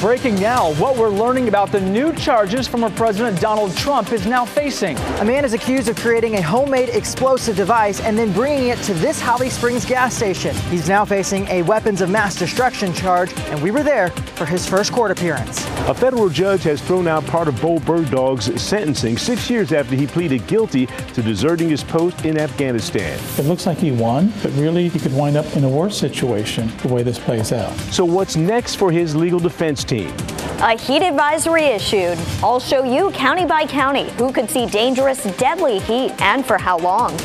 Breaking now, what we're learning about the new charges from former President Donald Trump is now facing. A man is accused of creating a homemade explosive device and then bringing it to this Holly Springs gas station. He's now facing a weapons of mass destruction charge, and we were there for his first court appearance. A federal judge has thrown out part of Bo Bergdahl's sentencing six years after he pleaded guilty to deserting his post in Afghanistan. It looks like he won, but really he could wind up in a worse situation the way this plays out. So, what's next for his legal defense team? A heat advisory issued. I'll show you county by county who could see dangerous, deadly heat and for how long.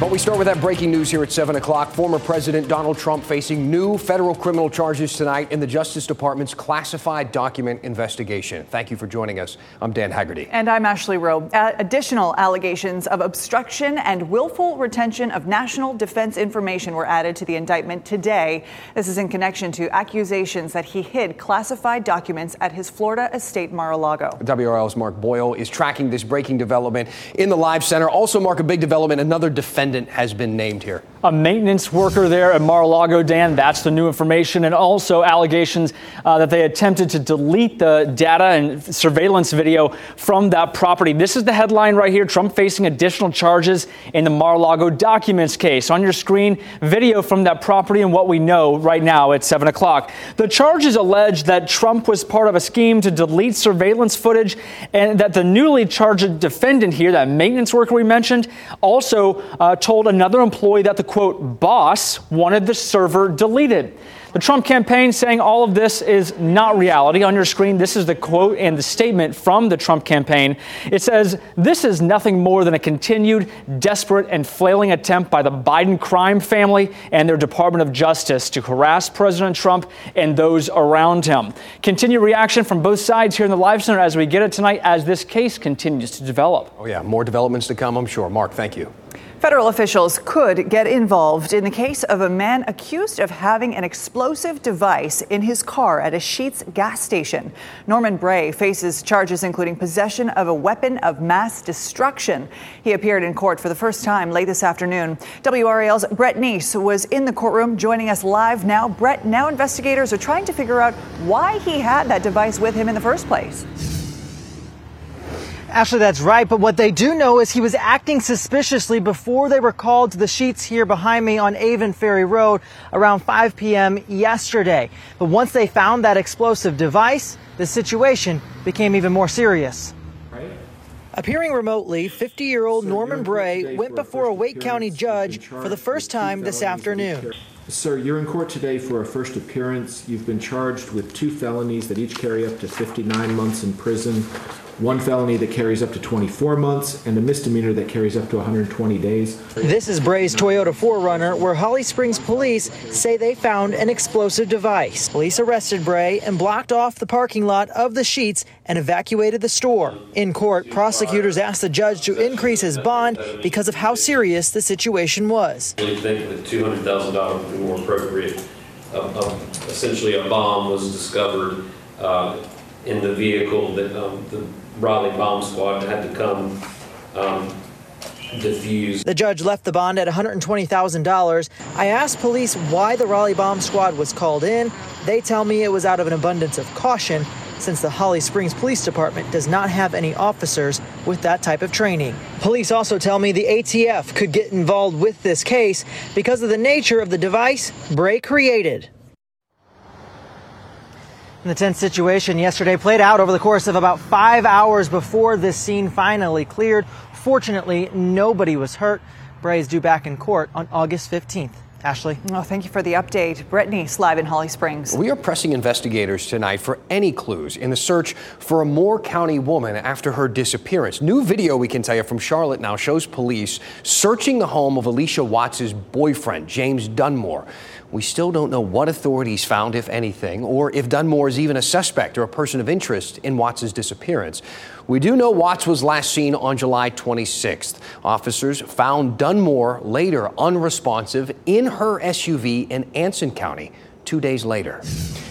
But we start with that breaking news here at 7 o'clock. Former President Donald Trump facing new federal criminal charges tonight in the Justice Department's classified document investigation. Thank you for joining us. I'm Dan Haggerty. And I'm Ashley Rowe. Uh, additional allegations of obstruction and willful retention of national defense information were added to the indictment today. This is in connection to accusations that he hid classified documents at his Florida estate Mar-a-Lago. WRAL's Mark Boyle is tracking this breaking development in the Live Center. Also, Mark, a big development. Another defendant has been named here. A maintenance worker there at Mar-a-Lago, Dan. That's the new information, and also allegations uh, that they attempted to delete the data and surveillance video from that property. This is the headline right here: Trump facing additional charges in the Mar-a-Lago documents case. On your screen, video from that property and what we know right now at 7 o'clock. The charges allege that Trump was part of a scheme to delete surveillance footage, and that the newly charged defendant here, that maintenance worker we mentioned, also uh, told another employee that the quote boss wanted the server deleted. The Trump campaign saying all of this is not reality. On your screen, this is the quote and the statement from the Trump campaign. It says, This is nothing more than a continued, desperate, and flailing attempt by the Biden crime family and their Department of Justice to harass President Trump and those around him. Continued reaction from both sides here in the Live Center as we get it tonight as this case continues to develop. Oh, yeah, more developments to come, I'm sure. Mark, thank you. Federal officials could get involved in the case of a man accused of having an explosive device in his car at a Sheetz gas station. Norman Bray faces charges including possession of a weapon of mass destruction. He appeared in court for the first time late this afternoon. WRAL's Brett Neese was in the courtroom joining us live now. Brett, now investigators are trying to figure out why he had that device with him in the first place. Actually, that's right. But what they do know is he was acting suspiciously before they were called to the Sheetz here behind me on Avon Ferry Road around 5 p.m. yesterday. But once they found that explosive device, the situation became even more serious. Appearing remotely, 50 year old Norman Bray went before a Wake County judge for the first time this afternoon. Sir, you're in court today for a first appearance. You've been charged with two felonies that each carry up to 59 months in prison, one felony that carries up to 24 months, and a misdemeanor that carries up to 120 days. This is Bray's Toyota 4Runner, where Holly Springs police say they found an explosive device. Police arrested Bray and blocked off the parking lot of the Sheetz and evacuated the store. In court, prosecutors asked the judge to increase his bond because of how serious the situation was. I really think that $200,000 would be more appropriate. Uh, uh, essentially, a bomb was discovered uh, in the vehicle that um, the Raleigh bomb squad had to come um, defuse. The judge left the bond at $120,000. I asked police why the Raleigh bomb squad was called in. They tell me it was out of an abundance of caution since the Holly Springs Police Department does not have any officers with that type of training. Police also tell me the ATF could get involved with this case because of the nature of the device Bray created. And the tense situation yesterday played out over the course of about five hours before this scene finally cleared. Fortunately, nobody was hurt. Bray is due back in court on August 15th. Ashley? Oh, thank you for the update. Brett Neese, live in Holly Springs. We are pressing investigators tonight for any clues in the search for a Moore County woman after her disappearance. New video, we can tell you, from Charlotte now shows police searching the home of Alicia Watts' boyfriend, James Dunmore. We still don't know what authorities found, if anything, or if Dunmore is even a suspect or a person of interest in Watts' disappearance. We do know Watts was last seen on July 26th. Officers found Dunmore later unresponsive in her SUV in Anson County two days later.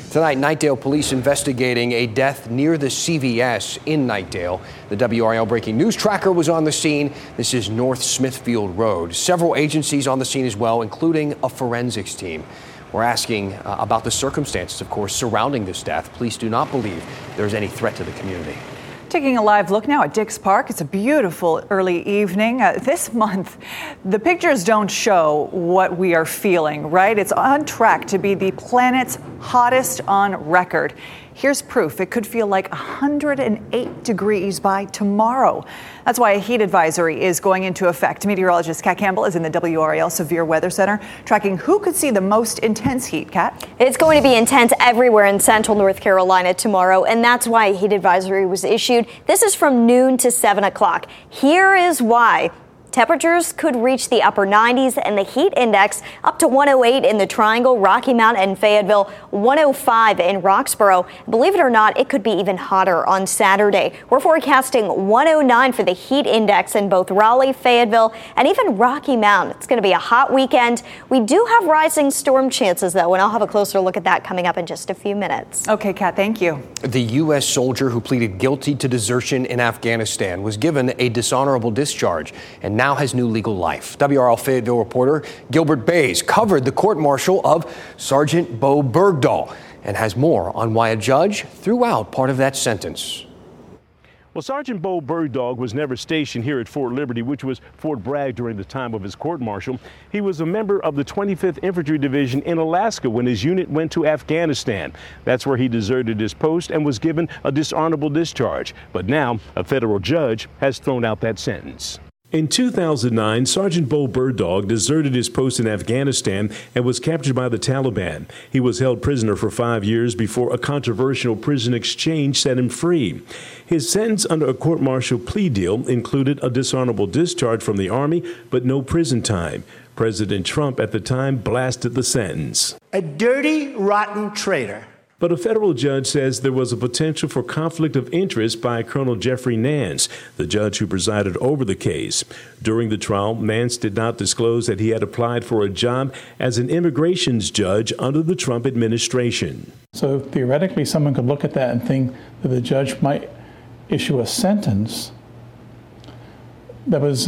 Tonight, Knightdale police investigating a death near the CVS in Knightdale. The WRAL breaking news tracker was on the scene. This is North Smithfield Road. Several agencies on the scene as well, including a forensics team. We're asking uh, about the circumstances, of course, surrounding this death. Police do not believe there's any threat to the community. Taking a live look now at Dix Park. It's a beautiful early evening. Uh, this month, the pictures don't show what we are feeling, right? It's on track to be the planet's hottest on record. Here's proof it could feel like 108 degrees by tomorrow. That's why a heat advisory is going into effect. Meteorologist Kat Campbell is in the WRAL Severe Weather Center tracking who could see the most intense heat. Kat? It's going to be intense everywhere in central North Carolina tomorrow, and that's why a heat advisory was issued. This is from noon to 7 o'clock. Here is why. Temperatures could reach the upper 90s and the heat index up to 108 in the Triangle, Rocky Mount, and Fayetteville, 105 in Roxboro. Believe it or not, it could be even hotter on Saturday. We're forecasting 109 for the heat index in both Raleigh, Fayetteville, and even Rocky Mount. It's going to be a hot weekend. We do have rising storm chances, though, and I'll have a closer look at that coming up in just a few minutes. Okay, Kat, thank you. The U.S. soldier who pleaded guilty to desertion in Afghanistan was given a dishonorable discharge and now has new legal life. WRAL Fayetteville reporter Gilbert Bays covered the court martial of Sergeant Bo Bergdahl and has more on why a judge threw out part of that sentence. Well, Sergeant Bo Bergdahl was never stationed here at Fort Liberty, which was Fort Bragg during the time of his court martial. He was a member of the 25th Infantry Division in Alaska when his unit went to Afghanistan. That's where he deserted his post and was given a dishonorable discharge. But now, a federal judge has thrown out that sentence. In 2009, Sergeant Bo Bergdahl deserted his post in Afghanistan and was captured by the Taliban. He was held prisoner for five years before a controversial prison exchange set him free. His sentence under a court martial plea deal included a dishonorable discharge from the Army, but no prison time. President Trump at the time blasted the sentence. A dirty, rotten traitor. But a federal judge says there was a potential for conflict of interest by Colonel Jeffrey Nance, the judge who presided over the case. During the trial, Nance did not disclose that he had applied for a job as an immigrations judge under the Trump administration. So theoretically, someone could look at that and think that the judge might issue a sentence that was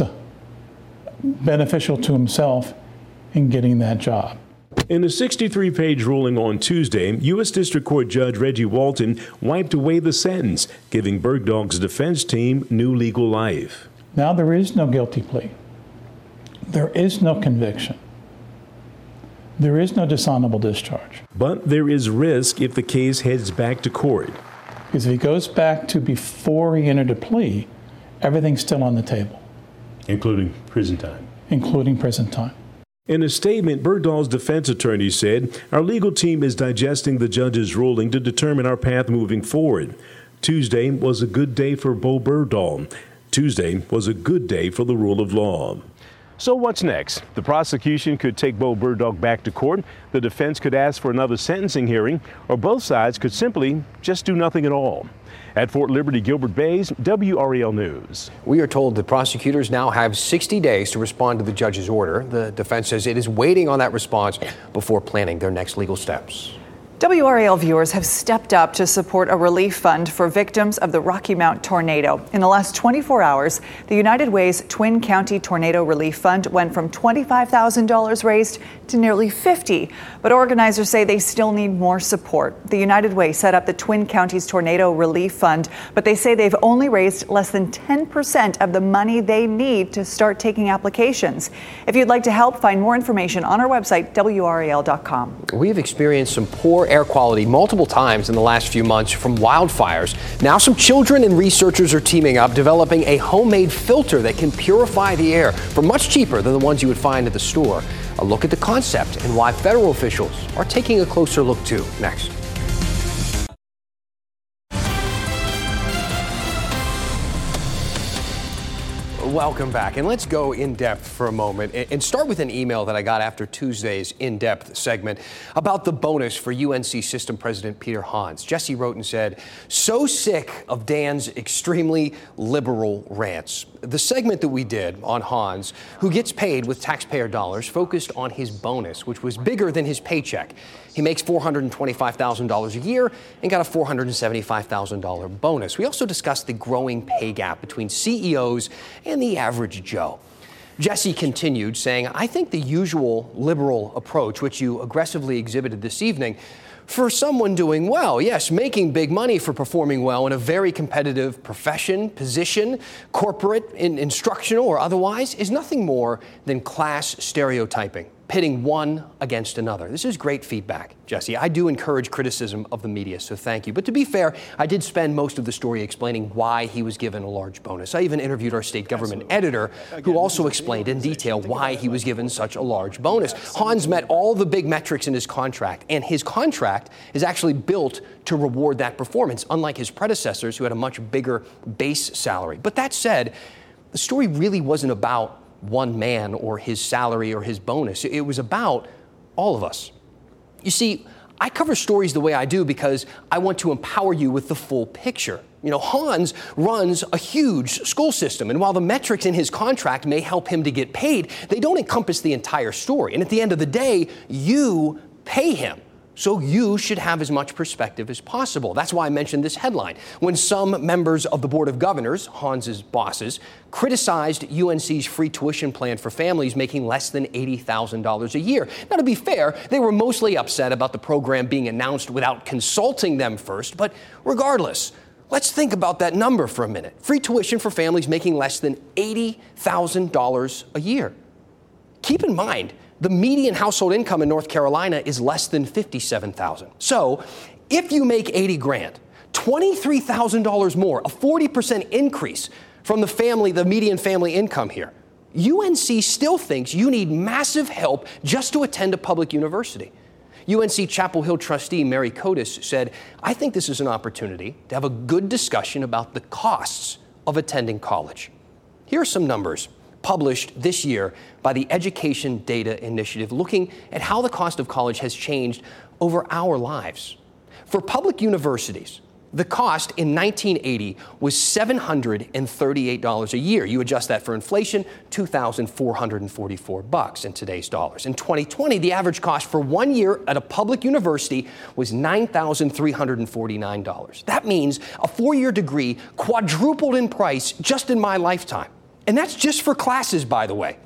beneficial to himself in getting that job. In a 63 page ruling on Tuesday, U.S. District Court Judge Reggie Walton wiped away the sentence, giving Bergdahl's defense team new legal life. Now there is no guilty plea, there is no conviction. There is no dishonorable discharge. But there is risk if the case heads back to court. Because if he goes back to before he entered a plea, everything's still on the table. Including prison time. Including prison time. In a statement, Bergdahl's defense attorney said, Our legal team is digesting the judge's ruling to determine our path moving forward. Tuesday was a good day for Bo Bergdahl. Tuesday was a good day for the rule of law. So what's next? The prosecution could take Bo Bergdahl back to court, the defense could ask for another sentencing hearing, or both sides could simply just do nothing at all. At Fort Liberty, Gilbert Bays, WRAL News. We are told that prosecutors now have 60 days to respond to the judge's order. The defense says it is waiting on that response before planning their next legal steps. WRAL viewers have stepped up to support a relief fund for victims of the Rocky Mount tornado. In the last 24 hours, the United Way's Twin County Tornado Relief Fund went from $25,000 raised to nearly 50. But organizers say they still need more support. The United Way set up the Twin Counties Tornado Relief Fund, but they say they've only raised less than 10% of the money they need to start taking applications. If you'd like to help, find more information on our website, WRAL.com. We have experienced some poor air quality multiple times in the last few months from wildfires. Now, some children and researchers are teaming up, developing a homemade filter that can purify the air for much cheaper than the ones you would find at the store. A look at the concept and why federal officials are taking a closer look too. Next. Welcome back. And let's go in depth for a moment and start with an email that I got after Tuesday's in depth segment about the bonus for UNC System President Peter Hans. Jesse wrote and said, So sick of Dan's extremely liberal rants. The segment that we did on Hans, who gets paid with taxpayer dollars, focused on his bonus, which was bigger than his paycheck. He makes $425,000 a year and got a $475,000 bonus. We also discussed the growing pay gap between CEOs and the average Joe. Jesse continued, saying, I think the usual liberal approach, which you aggressively exhibited this evening, for someone doing well, yes, making big money for performing well in a very competitive profession, position, corporate, in, instructional, or otherwise, is nothing more than class stereotyping pitting one against another. This is great feedback, Jesse. I do encourage criticism of the media, so thank you. But to be fair, I did spend most of the story explaining why he was given a large bonus. I even interviewed our state government Absolutely. editor, who also explained in detail why he was given such a large bonus. Hans met all the big metrics in his contract, and his contract is actually built to reward that performance, unlike his predecessors who had a much bigger base salary. But that said, the story really wasn't about one man or his salary or his bonus. It was about all of us. You see, I cover stories the way I do because I want to empower you with the full picture. You know, Hans runs a huge school system, and while the metrics in his contract may help him to get paid, they don't encompass the entire story. And at the end of the day, you pay him. So you should have as much perspective as possible. That's why I mentioned this headline. When some members of the Board of Governors, Hans's bosses, criticized UNC's free tuition plan for families making less than $80,000 a year. Now, to be fair, they were mostly upset about the program being announced without consulting them first, but regardless, Let's think about that number for a minute. Free tuition for families making less than $80,000 a year. Keep in mind, the median household income in North Carolina is less than 57,000. So, if you make 80 grand, $23,000 more, a 40% increase from the family, the median family income here. UNC still thinks you need massive help just to attend a public university. UNC Chapel Hill trustee Marty Kotis said, I think this is an opportunity to have a good discussion about the costs of attending college. Here are some numbers published this year by the Education Data Initiative, looking at how the cost of college has changed over our lives. For public universities, the cost in 1980 was $738 a year. You adjust that for inflation, 2,444 bucks in today's dollars. In 2020, the average cost for one year at a public university was $9,349. That means a four-year degree quadrupled in price just in my lifetime. And that's just for classes, by the way.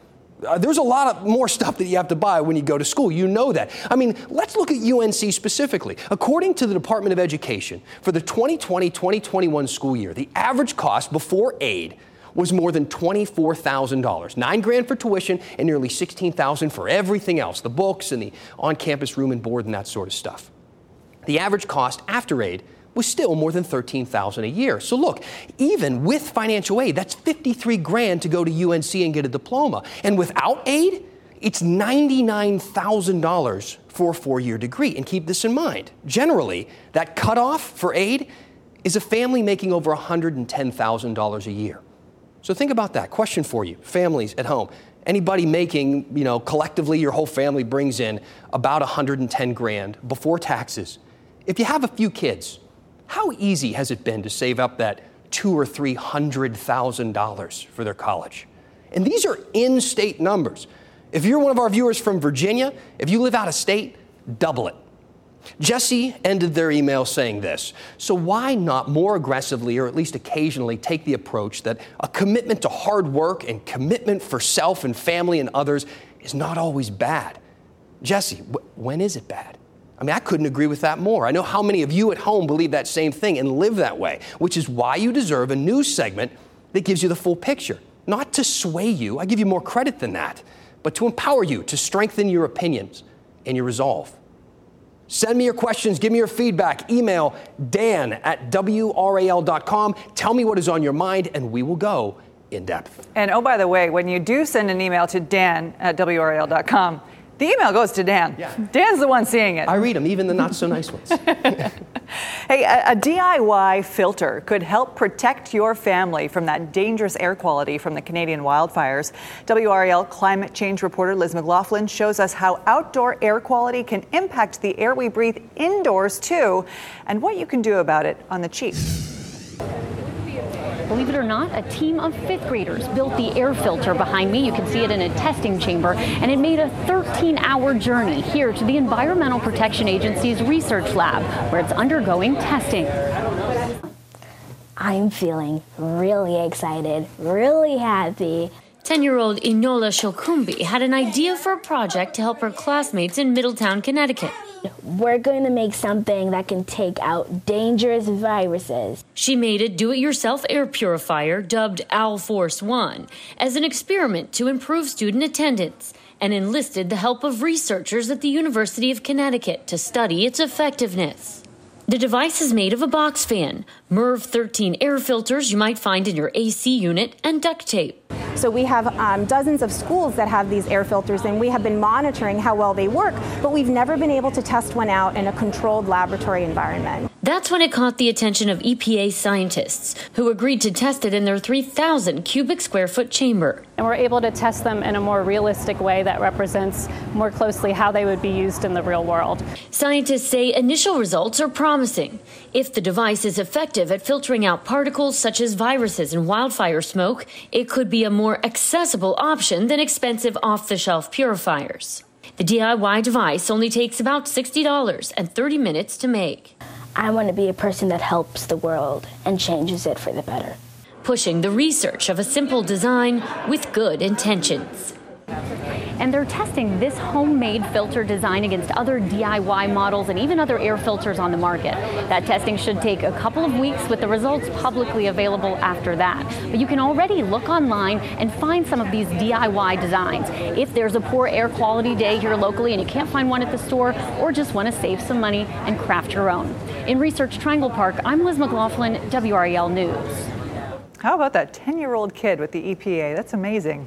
Uh, there's a lot of more stuff that you have to buy when you go to school. You know that. I mean, let's look at UNC specifically. According to the Department of Education, for the 2020 2021 school year, the average cost before aid was more than $24,000. Nine grand for tuition and nearly 16,000 for everything else, the books and the on-campus room and board and that sort of stuff. The average cost after aid was still more than 13,000 a year. So look, even with financial aid, that's 53 grand to go to UNC and get a diploma. And without aid, it's $99,000 for a four-year degree. And keep this in mind. Generally, that cutoff for aid is a family making over $110,000 a year. So think about that. Question for you, families at home. Anybody making, you know, collectively your whole family brings in about 110 grand before taxes. If you have a few kids, how easy has it been to save up that two or three hundred thousand dollars for their college? And these are in-state numbers. If you're one of our viewers from Virginia, if you live out of state, double it. Jesse ended their email saying this So, why not more aggressively, or at least occasionally, take the approach that a commitment to hard work and commitment for self and family and others is not always bad? Jesse, wh- when is it bad? I mean, I couldn't agree with that more. I know how many of you at home believe that same thing and live that way, which is why you deserve a news segment that gives you the full picture. Not to sway you, I give you more credit than that, but to empower you, to strengthen your opinions and your resolve. Send me your questions, give me your feedback. Email dan at WRAL.com. Tell me what is on your mind, and we will go in depth. And oh, by the way, when you do send an email to dan at WRAL.com, The email goes to Dan. Yeah. Dan's the one seeing it. I read them, even the not so nice ones. hey, a, a, DIY filter could help protect your family from that dangerous air quality from the Canadian wildfires. WRAL climate change reporter Liz McLaughlin shows us how outdoor air quality can impact the air we breathe indoors, too, and what you can do about it on the cheap. Believe it or not, a team of fifth graders built the air filter behind me. You can see it in a testing chamber, and it made a 13 hour journey here to the Environmental Protection Agency's research lab, where it's undergoing testing. I'm feeling really excited, really happy. 10 year old Inola Shokumbi had an idea for a project to help her classmates in Middletown, Connecticut. We're going to make something that can take out dangerous viruses. She made a do it yourself air purifier dubbed Owl Force One as an experiment to improve student attendance and enlisted the help of researchers at the University of Connecticut to study its effectiveness. The device is made of a box fan, MERV 13 air filters you might find in your AC unit, and duct tape. So we have um, dozens of schools that have these air filters, and we have been monitoring how well they work, but we've never been able to test one out in a controlled laboratory environment. That's when it caught the attention of EPA scientists, who agreed to test it in their 3,000 cubic square foot chamber. And we're able to test them in a more realistic way that represents more closely how they would be used in the real world. Scientists say initial results are promising. If the device is effective at filtering out particles such as viruses and wildfire smoke, it could be a more accessible option than expensive off the shelf purifiers. The DIY device only takes about $60 and 30 minutes to make. I want to be a person that helps the world and changes it for the better. Pushing the research of a simple design with good intentions and they're testing this homemade filter design against other DIY models and even other air filters on the market. That testing should take a couple of weeks with the results publicly available after that. But you can already look online and find some of these DIY designs. If there's a poor air quality day here locally and you can't find one at the store or just want to save some money and craft your own. In Research Triangle Park, I'm Liz McLaughlin, WRAL News. How about that 10 year old kid with the EPA? That's amazing.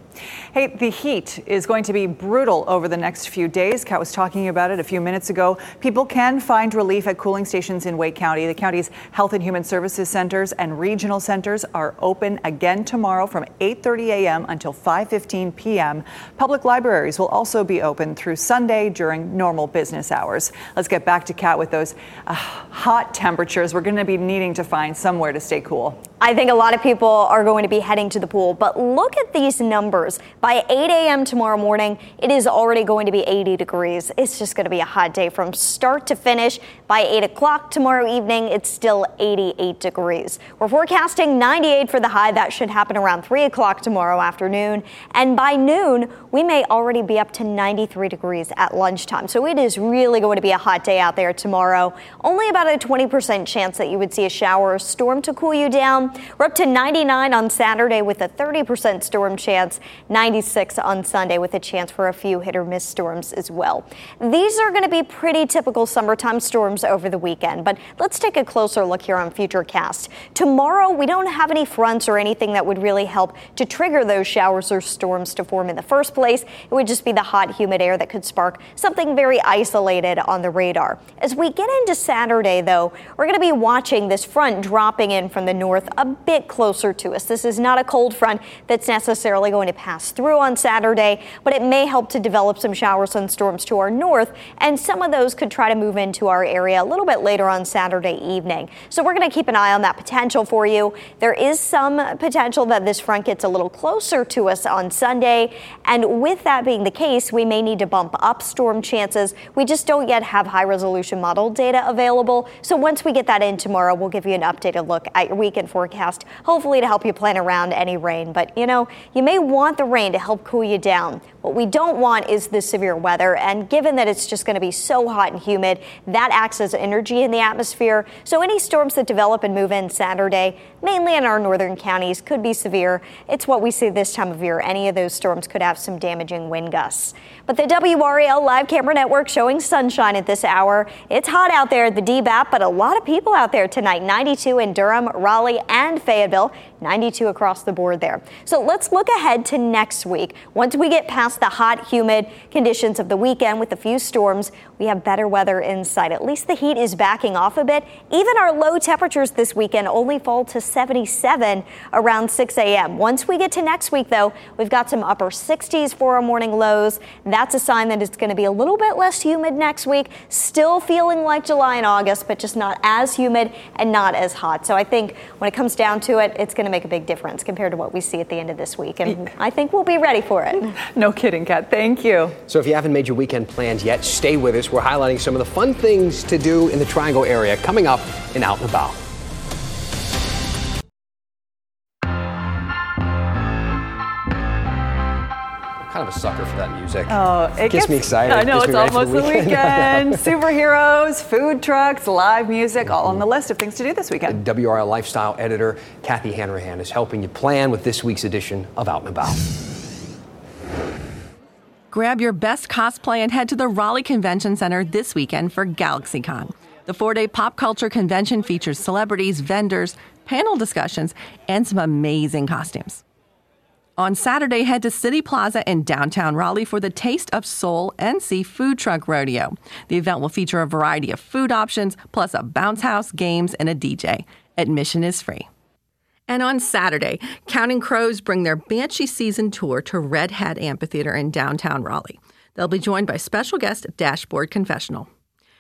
Hey, the heat is going to be brutal over the next few days. Kat was talking about it a few minutes ago. People can find relief at cooling stations in Wake County. The county's Health and Human Services centers and regional centers are open again tomorrow from 8:30 a.m. until 5:15 p.m. Public libraries will also be open through Sunday during normal business hours. Let's get back to Kat with those uh, hot temperatures. We're going to be needing to find somewhere to stay cool. I think a lot of people are going to be heading to the pool, but look at these numbers. By 8 a.m. tomorrow morning, it is already going to be 80 degrees. It's just going to be a hot day from start to finish. By 8 o'clock tomorrow evening, it's still 88 degrees. We're forecasting 98 for the high. That should happen around 3 o'clock tomorrow afternoon. And by noon, we may already be up to 93 degrees at lunchtime. So it is really going to be a hot day out there tomorrow. Only about a 20% chance that you would see a shower or storm to cool you down. We're up to 99 on Saturday with a 30% storm chance, 96 on Sunday with a chance for a few hit or miss storms as well. These are going to be pretty typical summertime storms over the weekend, but let's take a closer look here on Futurecast. Tomorrow, we don't have any fronts or anything that would really help to trigger those showers or storms to form in the first place. It would just be the hot, humid air that could spark something very isolated on the radar. As we get into Saturday, though, we're going to be watching this front dropping in from the north a bit closer to us. This is not a cold front that's necessarily going to pass through on Saturday, but it may help to develop some showers and storms to our north, and some of those could try to move into our area a little bit later on Saturday evening. So we're going to keep an eye on that potential for you. There is some potential that this front gets a little closer to us on Sunday, and with that being the case, we may need to bump up storm chances. We just don't yet have high resolution model data available. So once we get that in tomorrow, we'll give you an updated look at your weekend forecast, hopefully to help you plan around any rain. But you know, you may want the rain to help cool you down. What we don't want is the severe weather. And given that it's just going to be so hot and humid, that acts as energy in the atmosphere. So any storms that develop and move in Saturday, mainly in our northern counties, could be severe. It's what we see this time of year. Any of those storms could have some damaging wind gusts. But the WRAL live camera network showing sunshine at this hour. It's hot out there at the DBAP, but a lot of people out there tonight. 92 in Durham, Raleigh, and Fayetteville. 92 across the board there. So let's look ahead to next week. Once we get past the hot, humid conditions of the weekend with a few storms, we have better weather in sight. At least the heat is backing off a bit. Even our low temperatures this weekend only fall to 77 around 6 a.m. Once we get to next week, though, we've got some upper 60s for our morning lows. That's a sign that it's going to be a little bit less humid next week. Still feeling like July and August, but just not as humid and not as hot. So I think when it comes down to it, it's going to make a big difference compared to what we see at the end of this week. And I think we'll be ready for it. No kidding, Kat. Thank you. So if you haven't made your weekend plans yet, stay with us. We're highlighting some of the fun things to do in the Triangle area coming up in Out and About. Of a sucker for that music. Oh, it gets, gets me excited. I know it's me ready for almost the weekend. weekend. Superheroes, food trucks, live music, all on the list of things to do this weekend. The WRAL lifestyle editor Kathy Hanrahan is helping you plan with this week's edition of Out and About. Grab your best cosplay and head to the Raleigh Convention Center this weekend for GalaxyCon. The four day pop culture convention features celebrities, vendors, panel discussions, and some amazing costumes. On Saturday, head to City Plaza in downtown Raleigh for the Taste of Soul NC Food Truck Rodeo. The event will feature a variety of food options, plus a bounce house, games, and a DJ. Admission is free. And on Saturday, Counting Crows bring their Banshee season tour to Red Hat Amphitheater in downtown Raleigh. They'll be joined by special guest Dashboard Confessional.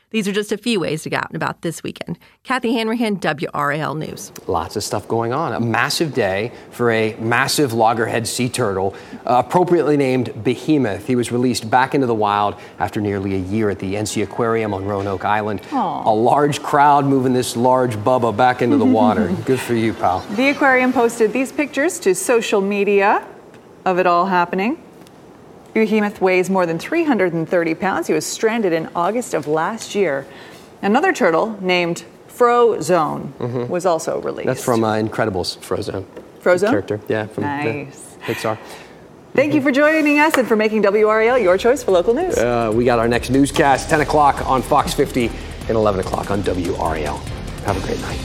These are just a few ways to get out and about this weekend. Kathy Hanrahan, WRAL News. Lots of stuff going on. A massive day for a massive loggerhead sea turtle, uh, appropriately named Behemoth. He was released back into the wild after nearly a year at the NC Aquarium on Roanoke Island. Aw. A large crowd moving this large bubba back into the water. Good for you, pal. The aquarium posted these pictures to social media of it all happening. Behemoth weighs more than 330 pounds. He was stranded in August of last year. Another turtle named Frozone Mhm. was also released. That's from uh, Incredibles, Frozone. Frozone? Character, yeah, from the Nice. Pixar. Thank you for joining us and for making WRAL your choice for local news. Uh, we got our next newscast, 10 o'clock on Fox 50 and 11 o'clock on WRAL. Have a great night.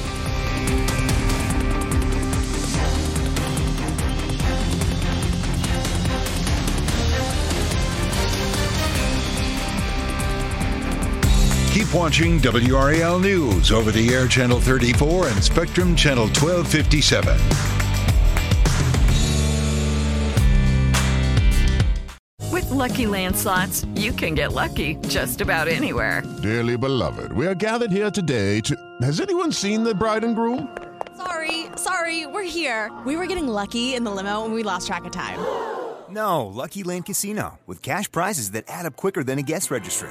Keep watching WRAL News over the air channel 34 and Spectrum channel 1257. With Lucky Land slots, you can get lucky just about anywhere. Dearly beloved, we are gathered here today to. Has anyone seen the bride and groom? Sorry, sorry, we're here. We were getting lucky in the limo and we lost track of time. No, Lucky Land Casino, with cash prizes that add up quicker than a guest registry.